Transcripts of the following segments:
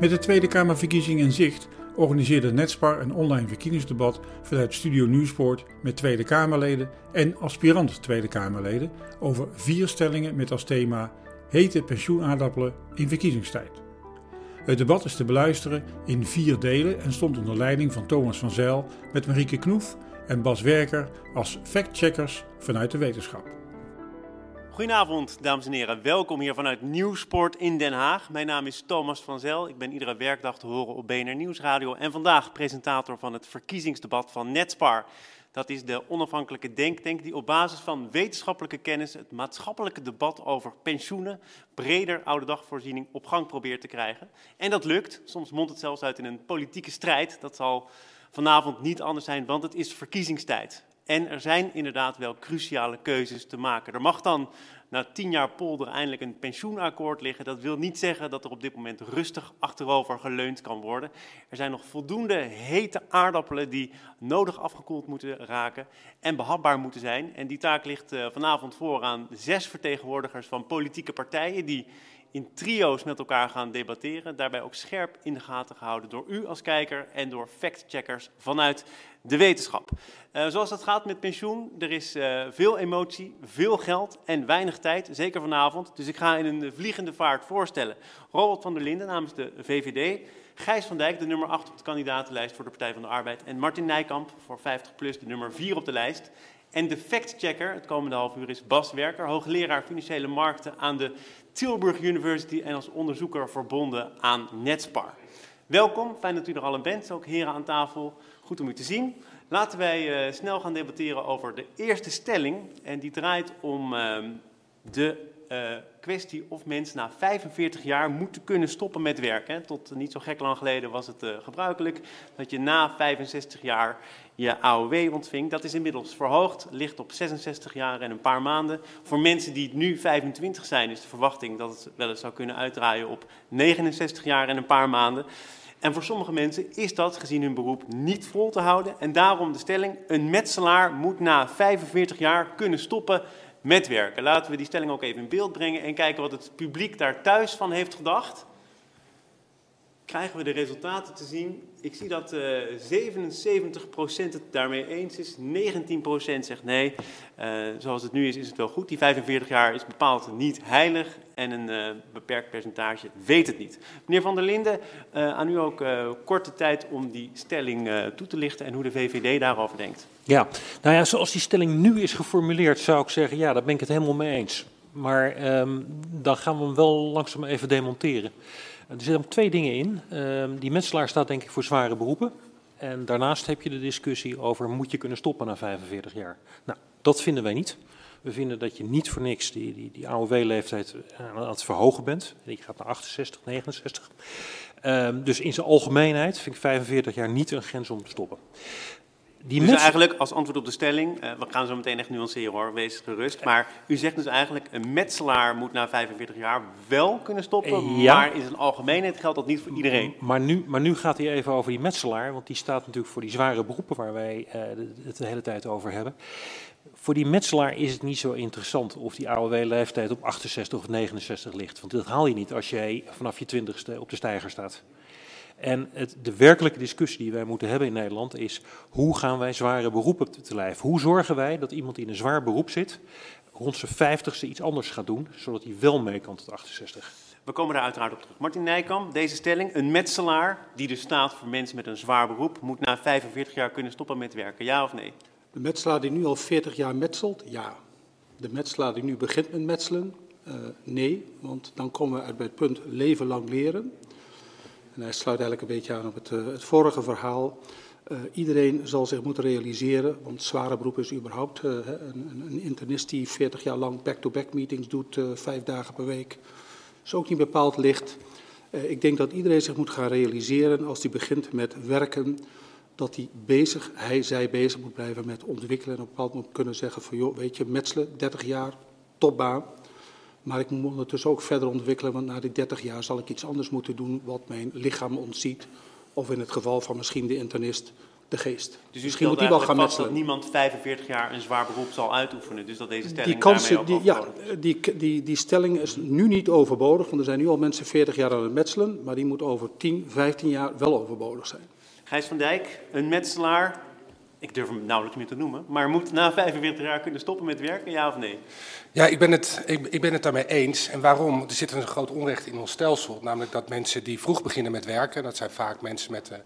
Met de Tweede Kamerverkiezing in zicht organiseerde Netspar een online verkiezingsdebat vanuit Studio Nieuwsport met Tweede Kamerleden en aspirant Tweede Kamerleden over vier stellingen met als thema hete pensioenaardappelen in verkiezingstijd. Het debat is te beluisteren in vier delen en stond onder leiding van Thomas van Zijl met Marieke Knoef en Bas Werker als factcheckers vanuit de wetenschap. Goedenavond, dames en heren. Welkom hier vanuit Nieuwsport in Den Haag. Mijn naam is Thomas van Zel. Ik ben iedere werkdag te horen op BNR Nieuwsradio en vandaag presentator van het verkiezingsdebat van Netspar. Dat is de onafhankelijke denktank die op basis van wetenschappelijke kennis het maatschappelijke debat over pensioenen, breder oude dagvoorziening op gang probeert te krijgen. En dat lukt. Soms mondt het zelfs uit in een politieke strijd. Dat zal vanavond niet anders zijn, want het is verkiezingstijd. En er zijn inderdaad wel cruciale keuzes te maken. Er mag dan na tien jaar polder eindelijk een pensioenakkoord liggen. Dat wil niet zeggen dat er op dit moment rustig achterover geleund kan worden. Er zijn nog voldoende hete aardappelen die nodig afgekoeld moeten raken en behapbaar moeten zijn. En die taak ligt eh, vanavond voor aan zes vertegenwoordigers van politieke partijen die in trio's met elkaar gaan debatteren. Daarbij ook scherp in de gaten gehouden door u als kijker en door factcheckers vanuit de wetenschap. Uh, zoals dat gaat met pensioen, er is uh, veel emotie, veel geld en weinig tijd, zeker vanavond. Dus ik ga in een vliegende vaart voorstellen. Robert van der Linden namens de VVD, Gijs van Dijk, de nummer 8 op de kandidatenlijst voor de Partij van de Arbeid en Martin Nijkamp voor 50PLUS, de nummer 4 op de lijst. En de factchecker het komende half uur is Bas Werker, hoogleraar financiële markten aan de Tilburg University en als onderzoeker verbonden aan Netspar. Welkom, fijn dat u er al bent, ook heren aan tafel. Goed om u te zien. Laten wij uh, snel gaan debatteren over de eerste stelling. En die draait om uh, de uh, kwestie of mensen na 45 jaar moeten kunnen stoppen met werken. Tot niet zo gek lang geleden was het gebruikelijk dat je na 65 jaar je AOW ontving. Dat is inmiddels verhoogd, ligt op 66 jaar en een paar maanden. Voor mensen die nu 25 zijn, is de verwachting dat het wel eens zou kunnen uitdraaien op 69 jaar en een paar maanden. En voor sommige mensen is dat, gezien hun beroep, niet vol te houden. En daarom de stelling, een metselaar moet na 45 jaar kunnen stoppen met werken. Laten we die stelling ook even in beeld brengen en kijken wat het publiek daar thuis van heeft gedacht krijgen we de resultaten te zien. Ik zie dat uh, 77% het daarmee eens is, 19% zegt nee. Uh, zoals het nu is, is het wel goed. Die 45 jaar is bepaald niet heilig en een uh, beperkt percentage weet het niet. Meneer Van der Linden, aan u ook korte tijd om die stelling toe te lichten en hoe de VVD daarover denkt. Ja, nou ja, zoals die stelling nu is geformuleerd zou ik zeggen, ja, daar ben ik het helemaal mee eens. Maar um, dan gaan we hem wel langzaam even demonteren. Er zitten twee dingen in. Uh, die metselaar staat denk ik voor zware beroepen. En daarnaast heb je de discussie over moet je kunnen stoppen na 45 jaar. Nou, dat vinden wij niet. We vinden dat je niet voor niks die, die, die AOW-leeftijd aan het verhogen bent. Die gaat naar 68, 69. Uh, dus in zijn algemeenheid vind ik 45 jaar niet een grens om te stoppen. Die dus eigenlijk als antwoord op de stelling, uh, we gaan zo meteen echt nuanceren hoor, wees gerust. Maar u zegt dus eigenlijk, een metselaar moet na 45 jaar wel kunnen stoppen, ja. maar in zijn algemeenheid geldt dat niet voor iedereen. Maar nu, maar nu gaat hij even over die metselaar, want die staat natuurlijk voor die zware beroepen waar wij uh, het de hele tijd over hebben. Voor die metselaar is het niet zo interessant of die AOW-leeftijd op 68 of 69 ligt. Want dat haal je niet als jij vanaf je twintigste op de steiger staat. En het, de werkelijke discussie die wij moeten hebben in Nederland is hoe gaan wij zware beroepen te, te lijf? Hoe zorgen wij dat iemand die in een zwaar beroep zit rond zijn vijftigste iets anders gaat doen, zodat hij wel mee kan tot 68? We komen daar uiteraard op terug. Martin Nijkamp, deze stelling, een metselaar die dus staat voor mensen met een zwaar beroep, moet na 45 jaar kunnen stoppen met werken, ja of nee? De metselaar die nu al 40 jaar metselt, ja. De metselaar die nu begint met metselen, uh, nee. Want dan komen we uit bij het punt leven lang leren. Hij sluit eigenlijk een beetje aan op het, uh, het vorige verhaal. Uh, iedereen zal zich moeten realiseren, want zware beroep is überhaupt uh, een, een, internist die 40 jaar lang back-to-back -back meetings doet, vijf dagen per week, is ook niet bepaald licht. ik denk dat iedereen zich moet gaan realiseren als hij begint met werken, dat hij bezig, hij, zij bezig moet blijven met ontwikkelen en op een bepaald moment kunnen zeggen van joh, weet je, metselen, 30 jaar, topbaan. Maar ik moet me ondertussen ook verder ontwikkelen, want na die 30 jaar zal ik iets anders moeten doen wat mijn lichaam ontziet. Of in het geval van misschien de internist, de geest. Dus u Misschien moet die wel gaan vast dat niemand 45 jaar een zwaar beroep zal uitoefenen. Dus dat deze stelling Die, kansen, daarmee ook die, ja, die, die, die stelling is nu niet overbodig, want er zijn nu al mensen 40 jaar aan het metselen, maar die moet over 10, 15 jaar wel overbodig zijn. Gijs van Dijk, een metselaar, ik durf hem nauwelijks meer te noemen, maar moet na 45 jaar kunnen stoppen met werken, ja of nee? Ja, ik ben, het, ik, ben het daarmee eens. En waarom? Er zit een groot onrecht in ons stelsel. Namelijk dat mensen die vroeg beginnen met werken, dat zijn vaak mensen met, eh,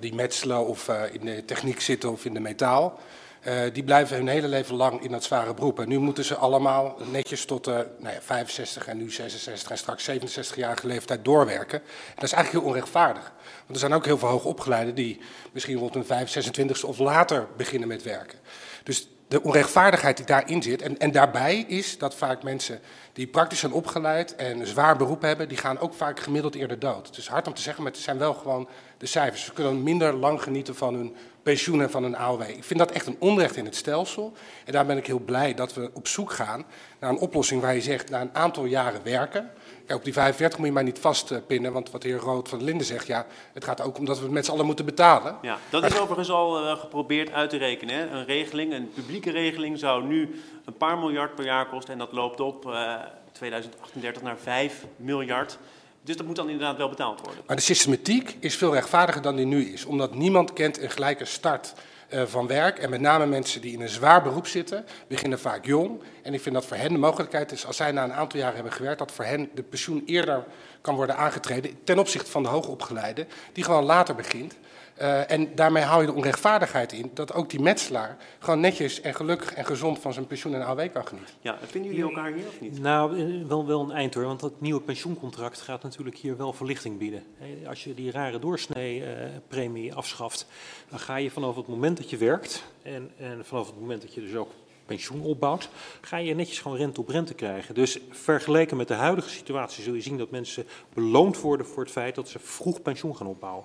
die metselen of eh, in de techniek zitten of in de metaal. eh, die blijven hun hele leven lang in dat zware beroep. En nu moeten ze allemaal netjes tot eh nou ja, 65 en nu 66 en straks 67-jarige leeftijd doorwerken. En dat is eigenlijk heel onrechtvaardig. Want er zijn ook heel veel hoogopgeleiden die misschien rond hun 25, 26e of later beginnen met werken. Dus de onrechtvaardigheid die daarin zit. En, en daarbij is dat vaak mensen die praktisch zijn opgeleid en een zwaar beroep hebben, die gaan ook vaak gemiddeld eerder dood. Het is hard om te zeggen, maar het zijn wel gewoon de cijfers. Ze kunnen minder lang genieten van hun pensioen en van hun AOW. Ik vind dat echt een onrecht in het stelsel. En daar ben ik heel blij dat we op zoek gaan naar een oplossing waar je zegt, na een aantal jaren werken. Kijk, op die 45 moet je maar niet vastpinnen, want wat de heer Rood van Linden zegt, ja, het gaat ook om dat we het met z'n allen moeten betalen. Ja, dat is overigens al eh, geprobeerd uit te rekenen. Hè? Een regeling, een publieke regeling, zou nu een paar miljard per jaar kosten. En dat loopt op eh 2038 naar 5 miljard. Dus dat moet dan inderdaad wel betaald worden. Maar de systematiek is veel rechtvaardiger dan die nu is. Omdat niemand kent een gelijke start eh, van werk. En met name mensen die in een zwaar beroep zitten, beginnen vaak jong. En ik vind dat voor hen de mogelijkheid is, als zij na een aantal jaren hebben gewerkt, dat voor hen de pensioen eerder kan worden aangetreden. Ten opzichte van de hoogopgeleide, die gewoon later begint. Eh, en daarmee hou je de onrechtvaardigheid in dat ook die metselaar gewoon netjes en gelukkig en gezond van zijn pensioen en AOW kan genieten. Ja, vinden jullie elkaar hier of niet? Nou, eh, wel, wel een eind hoor, want dat nieuwe pensioencontract gaat natuurlijk hier wel verlichting bieden. Eh, Als je die rare doorsnee-premie afschaft, dan ga je vanaf het moment dat je werkt en, en vanaf het moment dat je dus ook pensioen opbouwt, ga je netjes gewoon rente op rente krijgen. Dus vergeleken met de huidige situatie zul je zien dat mensen beloond worden voor het feit dat ze vroeg pensioen gaan opbouwen.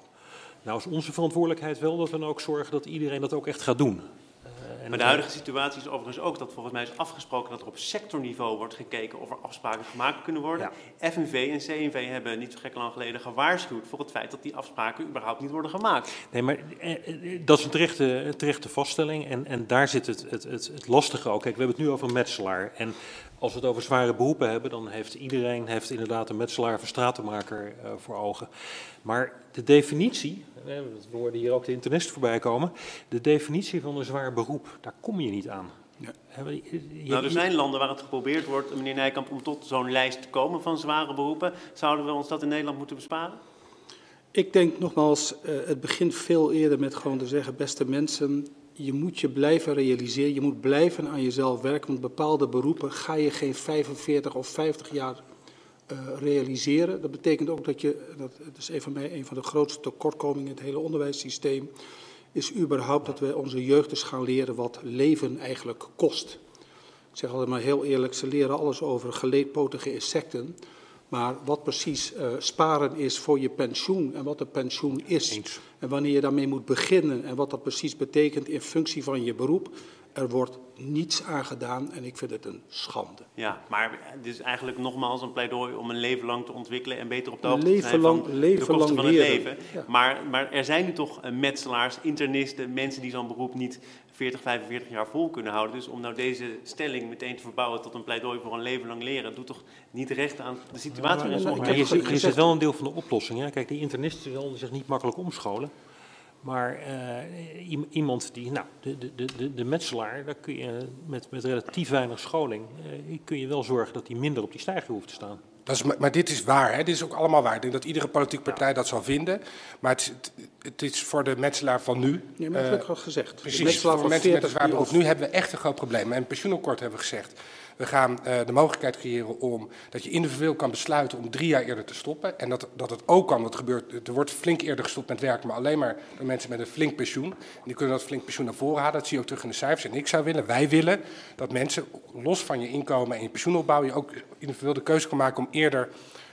Nou is onze verantwoordelijkheid wel dat we dan ook zorgen dat iedereen dat ook echt gaat doen. Eh, en Maar dat- de huidige situatie is overigens ook dat volgens mij is afgesproken dat er op sectorniveau wordt gekeken of er afspraken gemaakt kunnen worden. FNV en CNV hebben niet zo gek lang geleden gewaarschuwd voor het feit dat die afspraken überhaupt niet worden gemaakt. Nee, maar eh, eh, dat is een terechte, een terechte vaststelling. En, en daar zit het, het, het, het lastige ook. Kijk, we hebben het nu over een metselaar. En als we het over zware beroepen hebben, dan heeft iedereen heeft inderdaad een metselaar of een stratenmaker eh, voor ogen. Maar de definitie, eh, we hoorden hier ook de internist voorbij komen. De definitie van een zwaar beroep, daar kom je niet aan. Ja. Hè, je- je- Nou, er zijn landen waar het geprobeerd wordt, meneer Nijkamp, om tot zo'n lijst te komen van zware beroepen. Zouden we ons dat in Nederland moeten besparen? Ik denk nogmaals, eh, het begint veel eerder met gewoon te zeggen, beste mensen, je moet je blijven realiseren, je moet blijven aan jezelf werken, want bepaalde beroepen ga je geen 45 of 50 jaar eh, realiseren. Dat betekent ook dat je, dat is een van mij een van de grootste tekortkomingen in het hele onderwijssysteem, is überhaupt dat we onze jeugd gaan leren wat leven eigenlijk kost. Ik zeg altijd maar heel eerlijk, ze leren alles over geleedpotige insecten. Maar wat precies eh, sparen is voor je pensioen en wat een pensioen is. Eens. En wanneer je daarmee moet beginnen en wat dat precies betekent in functie van je beroep. Er wordt niets aan gedaan en ik vind het een schande. Ja, maar het is eigenlijk nogmaals een pleidooi om een leven lang te ontwikkelen en beter op de hoogte Leven te zijn lang- van leven de kosten van het leren. leven. Ja. Maar, maar er zijn nu toch eh, metselaars, internisten, mensen die zo'n beroep niet 40, 45 jaar vol kunnen houden. Dus om nou deze stelling meteen te verbouwen tot een pleidooi voor een leven lang leren, doet toch niet recht aan de situatie waarin sommige mensen je, zit wel een deel van de oplossing. Hè? Kijk, die internisten zullen zich niet makkelijk omscholen. Maar eh, iemand die, nou, de, de, de, de, de metselaar, daar kun je met, met relatief weinig scholing, eh, kun je wel zorgen dat hij minder op die stijger hoeft te staan. Dat is, maar- maar dit is waar, hè? dit is ook allemaal waar. Ik denk dat iedere politieke partij dat zal vinden. Maar het, is- het, is voor de metselaar van nu. Nee, maar dat eh, heb ik al gezegd. De Precies, metselaar voor van mensen met een 40 zwaar beroep. Nu hebben we echt een groot probleem. En het pensioenakkoord hebben we gezegd. We gaan eh, de mogelijkheid creëren om dat je individueel kan besluiten om drie jaar eerder te stoppen. En dat, dat het ook kan, dat gebeurt, er wordt flink eerder gestopt met werken, maar alleen maar door mensen met een flink pensioen. En die kunnen dat flink pensioen naar voren halen. Dat zie je ook terug in de cijfers. En ik zou willen, wij willen, dat mensen los van je inkomen en je pensioenopbouw, je ook individueel de keuze kan maken om eerder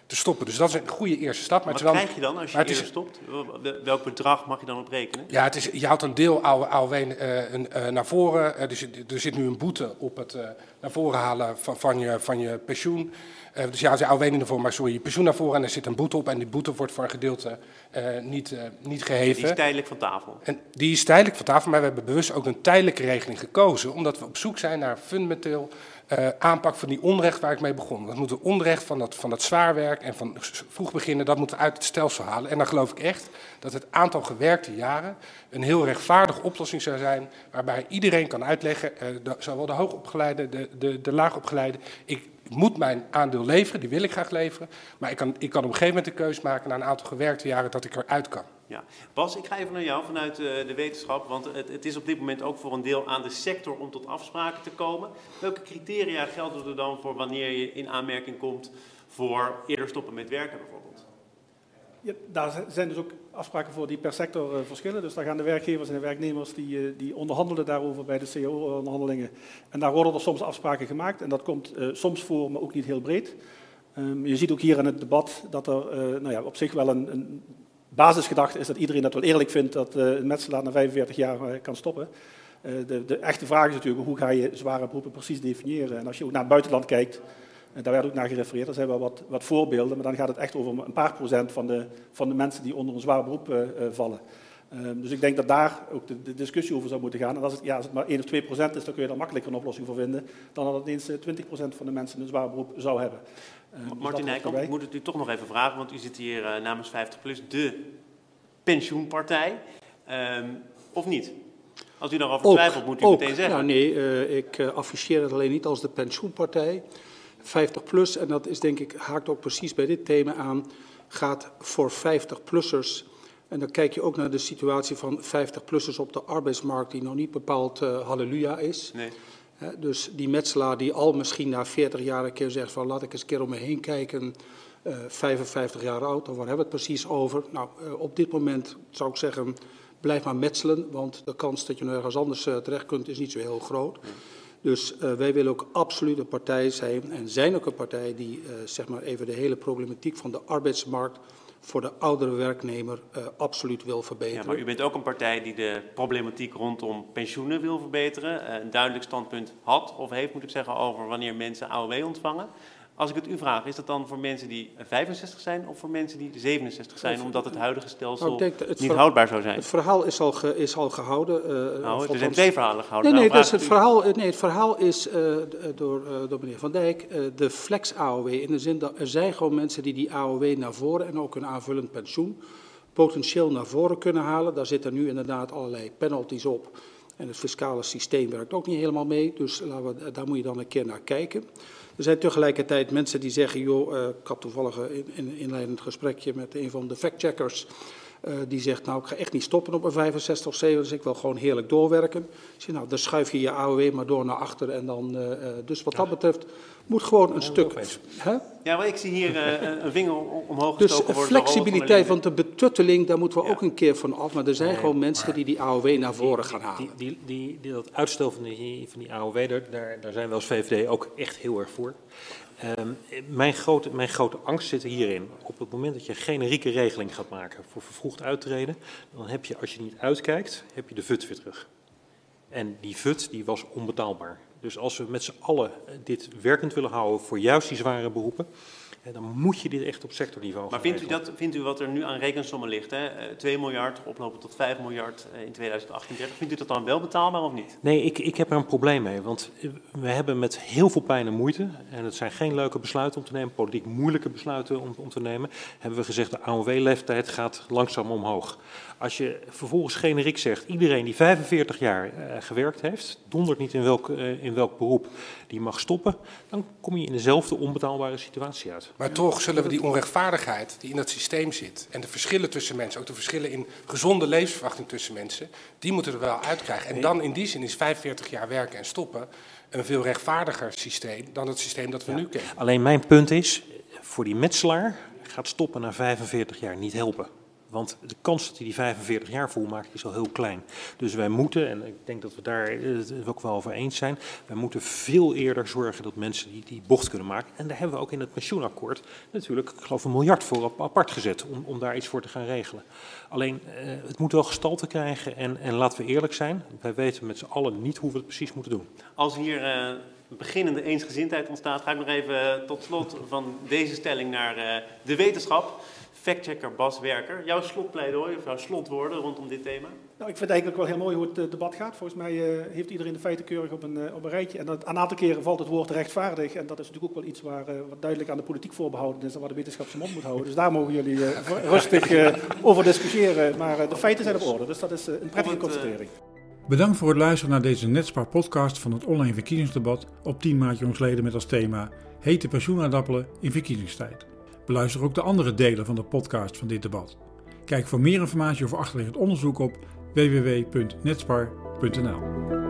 te stoppen. Dus dat is een goede eerste stap. Maar Wat krijg je dan als je eerder is- stopt? Wel- Welk bedrag mag je dan op rekenen? ja, het is, je houdt een deel AOW eh, een, eh, naar voren. Eh, er, zit, er zit nu een boete op het eh, naar voren halen van, van, je, van je pensioen. Uh, dus ja, als je AOW niet naar voren, maar sorry, je pensioen naar voren en er zit een boete op en die boete wordt voor een gedeelte uh, niet, uh, niet geheven. Die is tijdelijk van tafel. En die is tijdelijk van tafel, maar we hebben bewust ook een tijdelijke regeling gekozen, omdat we op zoek zijn naar fundamenteel uh, aanpak van die onrecht waar ik mee begon. Dat moeten onrecht van dat, van dat zwaarwerk en van vroeg beginnen, dat moeten we uit het stelsel halen. En dan geloof ik echt dat het aantal gewerkte jaren een heel rechtvaardige oplossing zou zijn, waarbij iedereen kan uitleggen, uh, zowel de hoogopgeleide, de, de, de laagopgeleide, ik moet mijn aandeel leveren, die wil ik graag leveren, maar ik kan, ik kan op een gegeven moment de keus maken na een aantal gewerkte jaren dat ik eruit kan. Ja. Bas, ik ga even naar jou vanuit uh, de wetenschap, want het, het, is op dit moment ook voor een deel aan de sector om tot afspraken te komen. Welke criteria gelden er dan voor wanneer je in aanmerking komt voor eerder stoppen met werken bijvoorbeeld? Ja, daar zijn dus ook afspraken voor die per sector uh, verschillen. Dus daar gaan de werkgevers en de werknemers die, uh, die onderhandelen daarover bij de CO-onderhandelingen. En daar worden er soms afspraken gemaakt. En dat komt soms voor, maar ook niet heel breed. Um, je ziet ook hier in het debat dat er nou ja, op zich wel een, een basisgedachte is dat iedereen dat wel eerlijk vindt dat uh, een metselaar na 45 jaar uh, kan stoppen. Uh, de, de, echte vraag is natuurlijk hoe ga je zware beroepen precies definiëren. En als je ook naar het buitenland kijkt, en daar werd ook naar gerefereerd, er zijn wel wat, wat voorbeelden, maar dan gaat het echt over een paar procent van de, van de mensen die onder een zwaar beroep vallen. Um, dus ik denk dat daar ook de, de, discussie over zou moeten gaan. En als het, ja, als het maar 1 of 2 procent is, dan kun je daar makkelijker een oplossing voor vinden dan dat het eens 20 procent van de mensen een zwaar beroep zou hebben. Uh, Martin Nijkamp, ik moet het u toch nog even vragen, want u zit hier uh, namens 50PLUS, de pensioenpartij, um, of niet? Als u daarover ook, twijfelt, moet u ook. meteen zeggen. Nou, nee, uh, ik afficheer het alleen niet als de pensioenpartij. 50PLUS, en dat is denk ik, haakt ook precies bij dit thema aan, gaat voor 50-plussers... En dan kijk je ook naar de situatie van 50-plussers op de arbeidsmarkt, die nog niet bepaald halleluja is. Nee. Dus die metselaar die al misschien na 40 jaar een keer zegt van laat ik eens een keer om me heen kijken, uh, 55 jaar oud, of waar hebben we het precies over? Nou, uh, op dit moment zou ik zeggen, blijf maar metselen, want de kans dat je nog ergens anders uh, terecht kunt is niet zo heel groot. Dus uh, wij willen ook absoluut een partij zijn en zijn ook een partij die zeg maar even de hele problematiek van de arbeidsmarkt voor de oudere werknemer uh, absoluut wil verbeteren. Ja, maar u bent ook een partij die de problematiek rondom pensioenen wil verbeteren. Uh, een duidelijk standpunt had of heeft, moet ik zeggen, over wanneer mensen AOW ontvangen. Als ik het u vraag, is dat dan voor mensen die 65 zijn of voor mensen die 67 zijn, omdat het huidige stelsel nou, het niet houdbaar zou zijn? Het verhaal is al, ge, is al gehouden. Uh, nou, er zijn twee verhalen gehouden. Nee, nee, nou, dus het, verhaal, nee het verhaal is uh, door, uh, door meneer Van Dijk de flex-AOW. In de zin dat er zijn gewoon mensen die die AOW naar voren en ook een aanvullend pensioen potentieel naar voren kunnen halen. Daar zitten nu inderdaad allerlei penalties op. En het fiscale systeem werkt ook niet helemaal mee. Dus laten we, daar moet je dan een keer naar kijken. Er zijn tegelijkertijd mensen die zeggen, joh, uh, ik had toevallig een in, inleidend gesprekje met een van de factcheckers. Uh, die zegt, nou, ik ga echt niet stoppen op een 65 of 7, dus ik wil gewoon heerlijk doorwerken. Ik zeg, nou, dan schuif je je AOW maar door naar achter en dan, uh, dus wat ja. dat betreft, moet gewoon een ja, stuk... Hè? Ja, maar ik zie hier uh, een vinger omhoog dus gestoken worden. Dus flexibiliteit, want de betutteling, daar moeten we ja. ook een keer van af. Maar er zijn nee, gewoon mensen die die AOW naar voren die, gaan halen. Die, die, die, die, dat uitstel van die, van die AOW, daar, daar zijn we als VVD ook echt heel erg voor. Um, mijn, grote, mijn grote angst zit hierin. Op het moment dat je een generieke regeling gaat maken voor vervroegd uittreden, dan heb je, als je niet uitkijkt, heb je de VUT weer terug. En die VUT die was onbetaalbaar. Dus als we met z'n allen dit werkend willen houden voor juist die zware beroepen, dan moet je dit echt op sectorniveau Maar vindt u, dat, vindt u wat er nu aan rekensommen ligt, hè? 2 miljard oplopen tot 5 miljard in 2038, vindt u dat dan wel betaalbaar of niet? Nee, ik, ik heb er een probleem mee, want we hebben met heel veel pijn en moeite, en het zijn geen leuke besluiten om te nemen, politiek moeilijke besluiten om, om te nemen, hebben we gezegd de AOW-leeftijd gaat langzaam omhoog. Als je vervolgens generiek zegt, iedereen die 45 jaar uh, gewerkt heeft, dondert niet in welk, uh, in welk beroep, die mag stoppen, dan kom je in dezelfde onbetaalbare situatie uit. Maar toch zullen we die onrechtvaardigheid die in dat systeem zit en de verschillen tussen mensen, ook de verschillen in gezonde levensverwachting tussen mensen, die moeten er wel uitkrijgen. En dan in die zin is 45 jaar werken en stoppen een veel rechtvaardiger systeem dan het systeem dat we ja. nu kennen. Alleen mijn punt is, voor die metselaar gaat stoppen na 45 jaar niet helpen. Want de kans dat hij die 45 jaar volmaakt is al heel klein. Dus wij moeten, en ik denk dat we daar het ook wel over eens zijn, wij moeten veel eerder zorgen dat mensen die, die bocht kunnen maken. En daar hebben we ook in het pensioenakkoord natuurlijk, ik geloof, een miljard voor apart gezet om, om daar iets voor te gaan regelen. Alleen, uh, het moet wel gestalte krijgen en, en laten we eerlijk zijn, wij weten met z'n allen niet hoe we het precies moeten doen. Als hier... Uh beginnende eensgezindheid ontstaat, ga ik nog even tot slot van deze stelling naar de wetenschap. Factchecker Bas Werker, jouw slotpleidooi of jouw slotwoorden rondom dit thema? Nou, ik vind het eigenlijk wel heel mooi hoe het debat gaat. Volgens mij heeft iedereen de feiten keurig op een, op een rijtje. En dat, een aantal keren valt het woord rechtvaardig. En dat is natuurlijk ook wel iets waar, wat duidelijk aan de politiek voorbehouden is en waar de wetenschap zijn mond moet houden. Dus daar mogen jullie rustig over discussiëren. Maar de feiten zijn op orde. Dus dat is een prettige constatering. Bedankt voor het luisteren naar deze Netspar podcast van het online verkiezingsdebat op 10 maart jongsleden met als thema Hete pensioenaardappelen in verkiezingstijd. Beluister ook de andere delen van de podcast van dit debat. Kijk voor meer informatie over achterliggend onderzoek op www.netspar.nl.